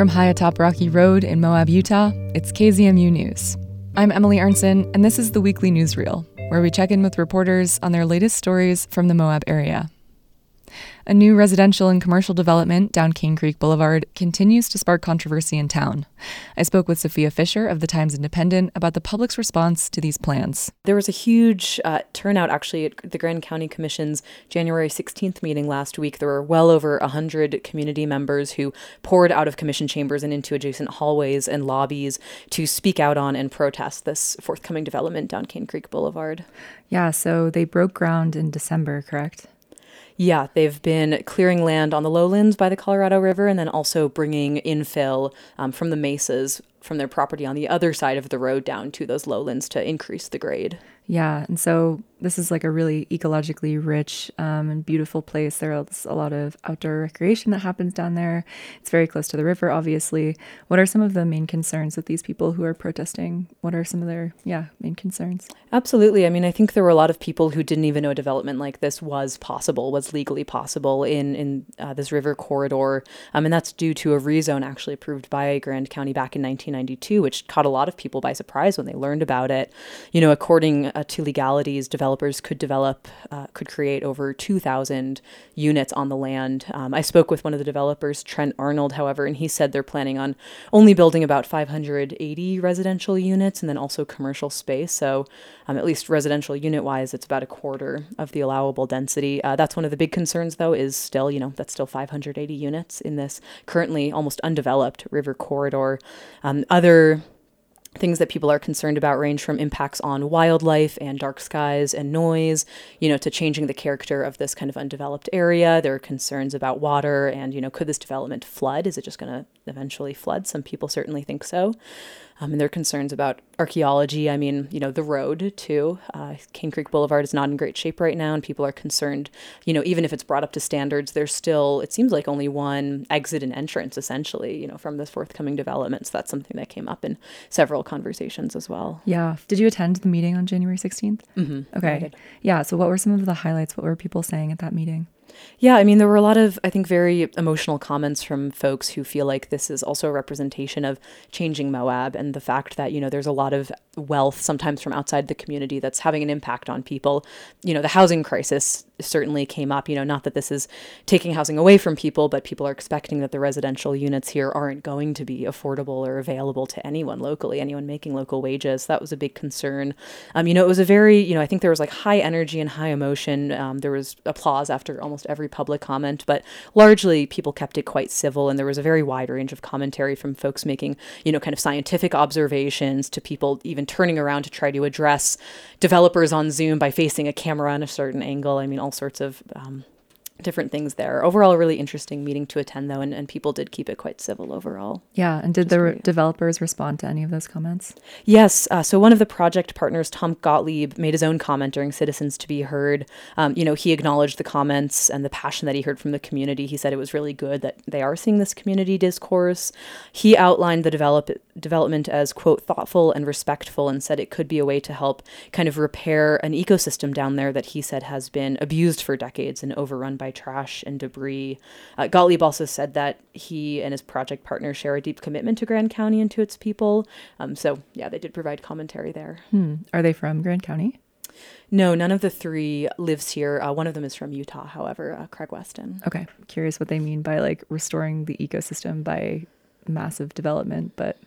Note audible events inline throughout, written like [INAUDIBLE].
From high atop Rocky Road in Moab, Utah, it's KZMU News. I'm Emily Arnson, and this is the weekly newsreel, where we check in with reporters on their latest stories from the Moab area. A new residential and commercial development down Kane Creek Boulevard continues to spark controversy in town. I spoke with Sophia Fisher of the Times Independent about the public's response to these plans. There was a huge uh, turnout actually at the Grand County Commission's January 16th meeting last week. There were well over 100 community members who poured out of commission chambers and into adjacent hallways and lobbies to speak out on and protest this forthcoming development down Kane Creek Boulevard. Yeah, so they broke ground in December, correct? Yeah, they've been clearing land on the lowlands by the Colorado River and then also bringing infill um, from the mesas from their property on the other side of the road down to those lowlands to increase the grade. Yeah, and so this is like a really ecologically rich um, and beautiful place. There's a lot of outdoor recreation that happens down there. It's very close to the river, obviously. What are some of the main concerns with these people who are protesting? What are some of their yeah main concerns? Absolutely. I mean, I think there were a lot of people who didn't even know development like this was possible, was legally possible in in uh, this river corridor, um, and that's due to a rezone actually approved by Grand County back in 1992, which caught a lot of people by surprise when they learned about it. You know, according uh, to legalities, developers could develop, uh, could create over 2,000 units on the land. Um, I spoke with one of the developers, Trent Arnold, however, and he said they're planning on only building about 580 residential units and then also commercial space. So, um, at least residential unit wise, it's about a quarter of the allowable density. Uh, that's one of the big concerns, though, is still, you know, that's still 580 units in this currently almost undeveloped river corridor. Um, other Things that people are concerned about range from impacts on wildlife and dark skies and noise, you know, to changing the character of this kind of undeveloped area. There are concerns about water and, you know, could this development flood? Is it just going to eventually flood? Some people certainly think so. Um, and there are concerns about archaeology. I mean, you know, the road too. Uh, Kane Creek Boulevard is not in great shape right now, and people are concerned. You know, even if it's brought up to standards, there's still it seems like only one exit and entrance essentially. You know, from this forthcoming development. So that's something that came up in several conversations as well. Yeah. Did you attend the meeting on January 16th? Mm-hmm. Okay. Yeah. So what were some of the highlights? What were people saying at that meeting? Yeah, I mean, there were a lot of, I think, very emotional comments from folks who feel like this is also a representation of changing Moab and the fact that, you know, there's a lot of wealth sometimes from outside the community that's having an impact on people. You know, the housing crisis certainly came up, you know, not that this is taking housing away from people, but people are expecting that the residential units here aren't going to be affordable or available to anyone locally, anyone making local wages. That was a big concern. Um, you know, it was a very, you know, I think there was like high energy and high emotion. Um, there was applause after almost every public comment, but largely people kept it quite civil. And there was a very wide range of commentary from folks making, you know, kind of scientific observations to people even turning around to try to address developers on Zoom by facing a camera on a certain angle. I mean, all sorts of um, different things there. Overall, really interesting meeting to attend, though, and, and people did keep it quite civil overall. Yeah, and did the re- developers respond to any of those comments? Yes. Uh, so one of the project partners, Tom Gottlieb, made his own comment during Citizens to be Heard. Um, you know, he acknowledged the comments and the passion that he heard from the community. He said it was really good that they are seeing this community discourse. He outlined the develop development as quote thoughtful and respectful, and said it could be a way to help kind of repair an ecosystem down there that he said has been abused for decades and overrun by trash and debris. Uh, Gottlieb also said that he and his project partner share a deep commitment to Grand County and to its people. Um, so, yeah, they did provide commentary there. Hmm. Are they from Grand County? No, none of the three lives here. Uh, one of them is from Utah, however, uh, Craig Weston. Okay. Curious what they mean by like restoring the ecosystem by massive development, but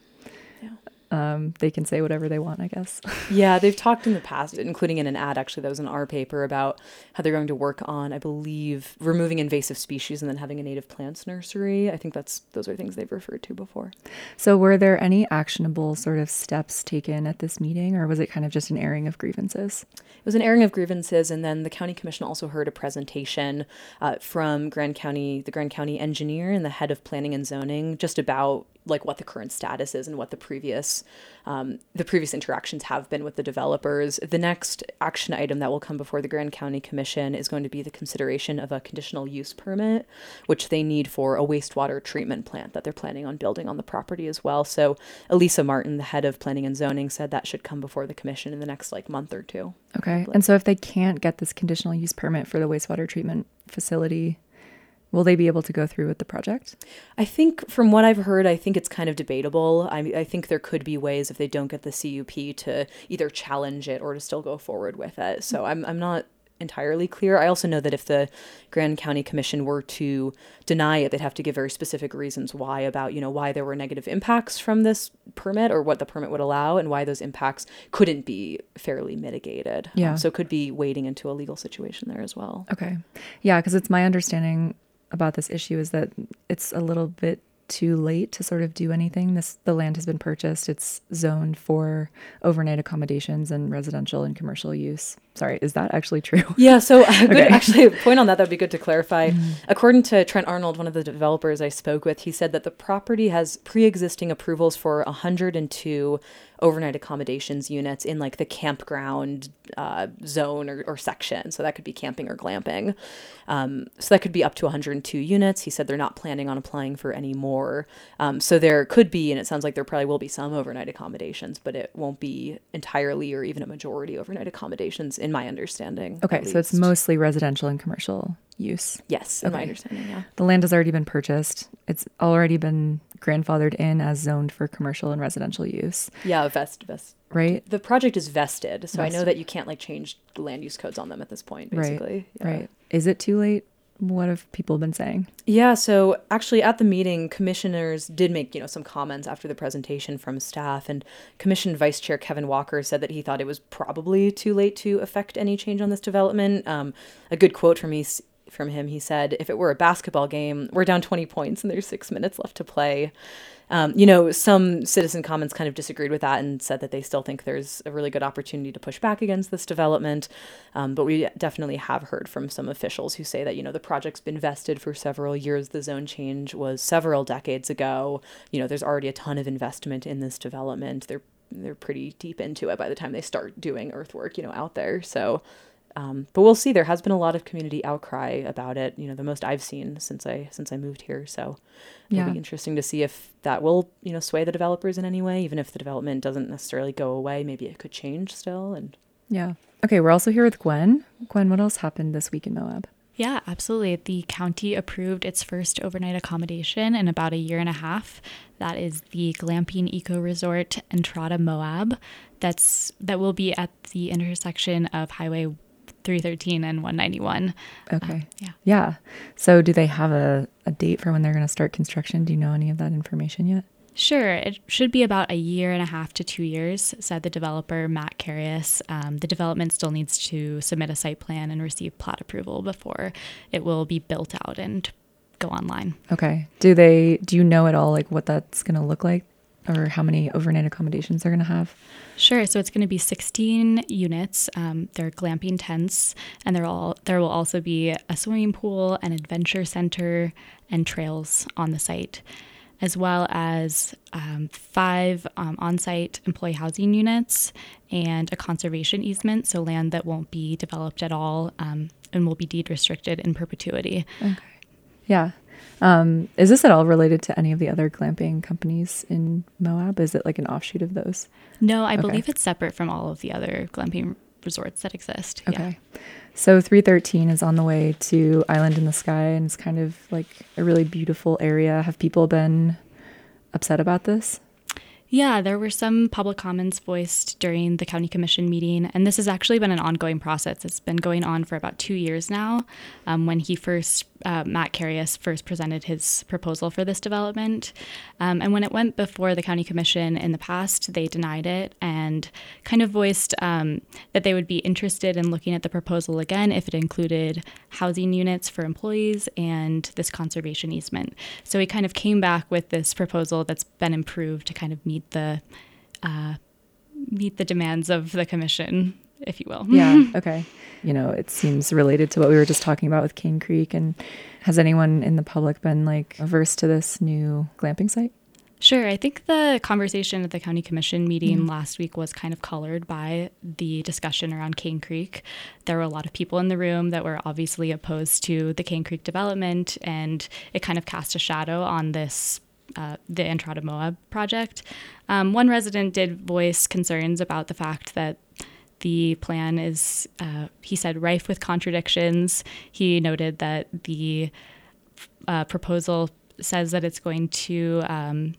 um, they can say whatever they want, I guess. [LAUGHS] yeah, they've talked in the past, including in an ad actually that was in our paper about how they're going to work on, I believe, removing invasive species and then having a native plants nursery. I think that's those are things they've referred to before. So, were there any actionable sort of steps taken at this meeting, or was it kind of just an airing of grievances? It was an airing of grievances, and then the county commission also heard a presentation uh, from Grand County, the Grand County engineer and the head of planning and zoning, just about like what the current status is and what the previous um, the previous interactions have been with the developers. The next action item that will come before the Grand County Commission is going to be the consideration of a conditional use permit, which they need for a wastewater treatment plant that they're planning on building on the property as well. So Elisa Martin, the head of planning and zoning, said that should come before the commission in the next like month or two. Okay. Probably. And so if they can't get this conditional use permit for the wastewater treatment facility, Will they be able to go through with the project? I think, from what I've heard, I think it's kind of debatable. I, I think there could be ways if they don't get the CUP to either challenge it or to still go forward with it. So I'm, I'm not entirely clear. I also know that if the Grand County Commission were to deny it, they'd have to give very specific reasons why about, you know, why there were negative impacts from this permit or what the permit would allow and why those impacts couldn't be fairly mitigated. Yeah. Um, so it could be wading into a legal situation there as well. Okay. Yeah, because it's my understanding about this issue is that it's a little bit too late to sort of do anything. This the land has been purchased. It's zoned for overnight accommodations and residential and commercial use. Sorry, is that actually true? [LAUGHS] Yeah, so [LAUGHS] a good Okay. actually point on that that'd be good to clarify. According to Trent Arnold, one of the developers I spoke with, he said that the property has pre-existing approvals for 102 overnight accommodations units in like the campground uh, zone or, or section. So that could be camping or glamping. Um, so that could be up to 102 units. He said they're not planning on applying for any more. Um, so there could be, and it sounds like there probably will be some overnight accommodations, but it won't be entirely or even a majority overnight accommodations, in my understanding. Okay, so it's mostly residential and commercial use. Yes, in my understanding, yeah. The land has already been purchased. It's already been grandfathered in as zoned for commercial and residential use, Yeah, vest, vest. right? The project is vested, so I know that you can't like change the land use codes on them at this point, basically. Right. Yeah. Right. Is it too late? What have people been saying? Yeah, so actually at the meeting, commissioners did make, you know, some comments after the presentation from staff and Commission Vice Chair Kevin Walker said that he thought it was probably too late to affect any change on this development. Um, a good quote from me from him, he said, "If it were a basketball game, we're down 20 points and there's 6 minutes left to play." Um, you know, some citizen comments kind of disagreed with that and said that they still think there's a really good opportunity to push back against this development. Um, but we definitely have heard from some officials who say that, you know, the project's been vested for several years. The zone change was several decades ago. You know, there's already a ton of investment in this development. They're they're pretty deep into it by the time they start doing earthwork, you know, out there. So um, but we'll see. There has been a lot of community outcry about it. You know, the most I've seen since I since I moved here. So it'll Yeah. be interesting to see if that will you know sway the developers in any way. Even if the development doesn't necessarily go away, maybe it could change still. And Yeah. Okay, we're also here with Gwen. Gwen, what else happened this week in Moab? Yeah, absolutely. The county approved its first overnight accommodation in about a year and a half. That is the Glamping Eco Resort Entrada Moab. That's that will be at the intersection of Highway 313 and 191. Okay. yeah. Yeah. So do they have a, a date for when they're going to start construction? Do you know any of that information yet? Sure, it should be about a year and a half to two years, said the developer Matt Carius. Um, the development still needs to submit a site plan and receive plat approval before it will be built out and go online. Okay. Do they do you know at all like what that's going to look like or how many overnight accommodations they're going to have? Sure. So it's going to be 16 units. Um, they're glamping tents, and there all there will also be a swimming pool, an adventure center, and trails on the site, as well as um, five um, on-site employee housing units and a conservation easement, so land that won't be developed at all um, and will be deed restricted in perpetuity. Okay. Yeah. Um, is this at all related to any of the other glamping companies in Moab? Is it like an offshoot of those? No, I Okay. believe it's separate from all of the other glamping resorts that exist. Yeah. Okay. So 313 is on the way to Island in the Sky and it's kind of like a really beautiful area. Have people been upset about this? Yeah, there were some public comments voiced during the county commission meeting, and this has actually been an ongoing process. It's been going on for about two years now. Um, when he first, uh, Matt Carius first presented his proposal for this development, um, and when it went before the county commission in the past, they denied it and kind of voiced um, that they would be interested in looking at the proposal again if it included housing units for employees and this conservation easement. So he kind of came back with this proposal that's been improved to kind of meet the uh, meet the demands of the commission, if you will. Yeah. [LAUGHS] okay. You know, it seems related to what we were just talking about with Kane Creek. And has anyone in the public been like averse to this new glamping site? Sure. I think the conversation at the county commission meeting last week was kind of colored by the discussion around Kane Creek. There were a lot of people in the room that were obviously opposed to the Kane Creek development, and it kind of cast a shadow on this. Uh, the Entrada Moab project. Um, one resident did voice concerns about the fact that the plan is, uh, he said, rife with contradictions. He noted that the uh, proposal says that it's going to um,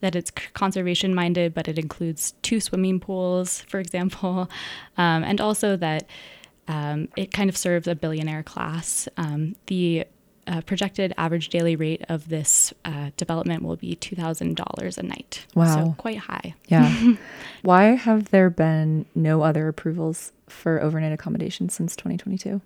that it's conservation minded, but it includes two swimming pools, [LAUGHS] for example, um, and also that um, it kind of serves a billionaire class. Um, the uh, projected average daily rate of this uh, development will be $2,000 a night. Wow. So quite high. Yeah. [LAUGHS] Why have there been no other approvals for overnight accommodation since 2022?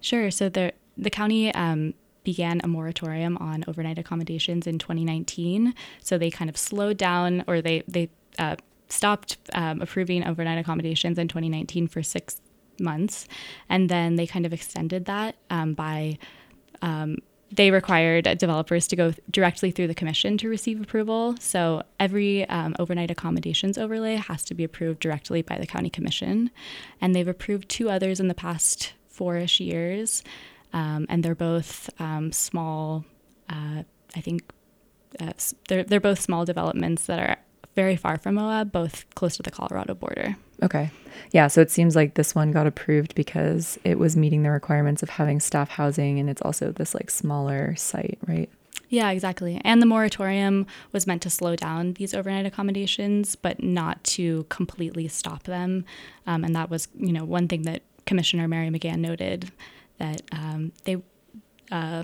Sure. So the, the county um, began a moratorium on overnight accommodations in 2019. So they kind of slowed down or they, they uh, stopped um, approving overnight accommodations in 2019 for six months. And then they kind of extended that um, by um, they required developers to go th- directly through the commission to receive approval. So every um, overnight accommodations overlay has to be approved directly by the county commission. And they've approved two others in the past four ish years. Um, and they're both um, small, uh, I think uh, they're, they're both small developments that are very far from Moab, both close to the Colorado border. Okay. Yeah. So it seems like this one got approved because it was meeting the requirements of having staff housing and it's also this like smaller site, right? Yeah, exactly. And the moratorium was meant to slow down these overnight accommodations, but not to completely stop them. Um, and that was, you know, one thing that Commissioner Mary McGann noted that um, they uh,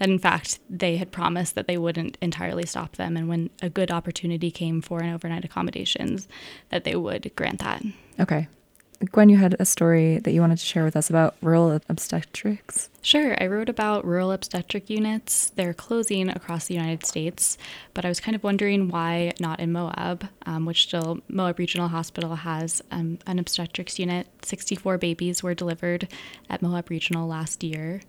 that in fact they had promised that they wouldn't entirely stop them and when a good opportunity came for an overnight accommodations that they would grant that okay Gwen, you had a story that you wanted to share with us about rural obstetrics. Sure. I wrote about rural obstetric units. They're closing across the United States, but I was kind of wondering why not in Moab, um, which still Moab Regional Hospital has um, an obstetrics unit. 64 babies were delivered at Moab Regional last year.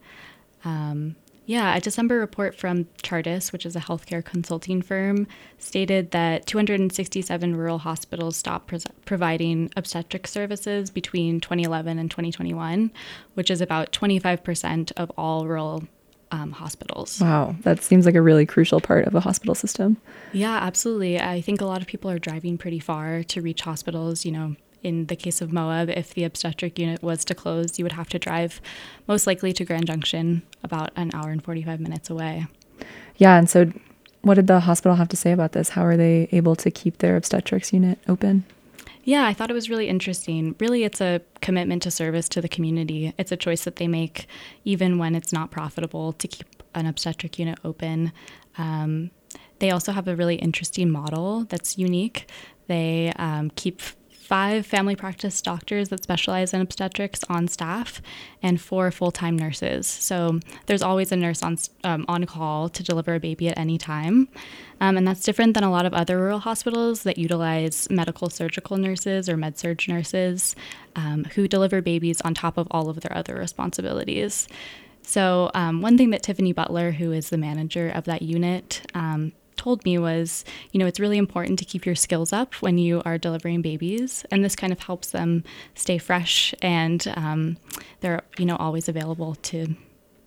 Um, yeah, a December report from Chartis, which is a healthcare consulting firm, stated that 267 rural hospitals stopped pro- providing obstetric services between 2011 and 2021, which is about 25% of all rural um, hospitals. Wow, that seems like a really crucial part of a hospital system. Yeah, absolutely. I think a lot of people are driving pretty far to reach hospitals, you know, in the case of Moab, if the obstetric unit was to close, you would have to drive most likely to Grand Junction, about an hour and 45 minutes away. Yeah. And so, what did the hospital have to say about this? How are they able to keep their obstetrics unit open? Yeah, I thought it was really interesting. Really, it's a commitment to service to the community. It's a choice that they make even when it's not profitable to keep an obstetric unit open. Um, they also have a really interesting model that's unique. They um, keep five family practice doctors that specialize in obstetrics on staff and four full time nurses. So there's always a nurse on, um, on call to deliver a baby at any time. Um, and that's different than a lot of other rural hospitals that utilize medical surgical nurses or med surg nurses um, who deliver babies on top of all of their other responsibilities. So, um, one thing that Tiffany Butler, who is the manager of that unit, um, told me was, you know, it's really important to keep your skills up when you are delivering babies, and this kind of helps them stay fresh and um, they're, you know, always available to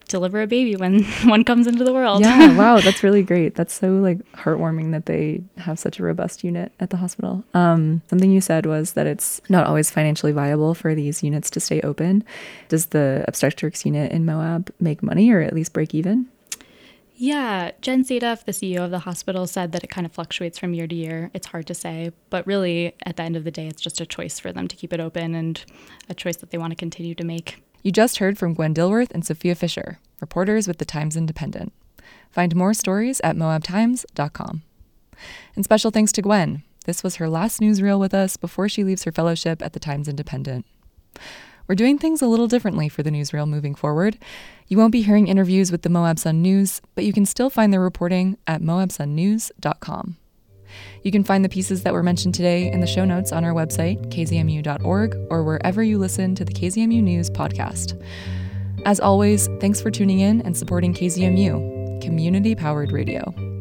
deliver a baby when [LAUGHS] one comes into the world. Yeah, [LAUGHS] wow, that's really great. That's so like heartwarming that they have such a robust unit at the hospital. Um, something you said was that it's not always financially viable for these units to stay open. Does the obstetrics unit in Moab make money or at least break even? Yeah, Jen Sadoff, the CEO of the hospital, said that it kind of fluctuates from year to year. It's hard to say, but really, at the end of the day, it's just a choice for them to keep it open and a choice that they want to continue to make. You just heard from Gwen Dillworth and Sophia Fisher, reporters with the Times Independent. Find more stories at moabtimes.com. And special thanks to Gwen. This was her last newsreel with us before she leaves her fellowship at the Times Independent. We're doing things a little differently for the newsreel moving forward. You won't be hearing interviews with the Moab Sun News, but you can still find their reporting at moabsunnews.com. You can find the pieces that were mentioned today in the show notes on our website, kzmu.org, or wherever you listen to the KZMU News podcast. As always, thanks for tuning in and supporting KZMU, community powered radio.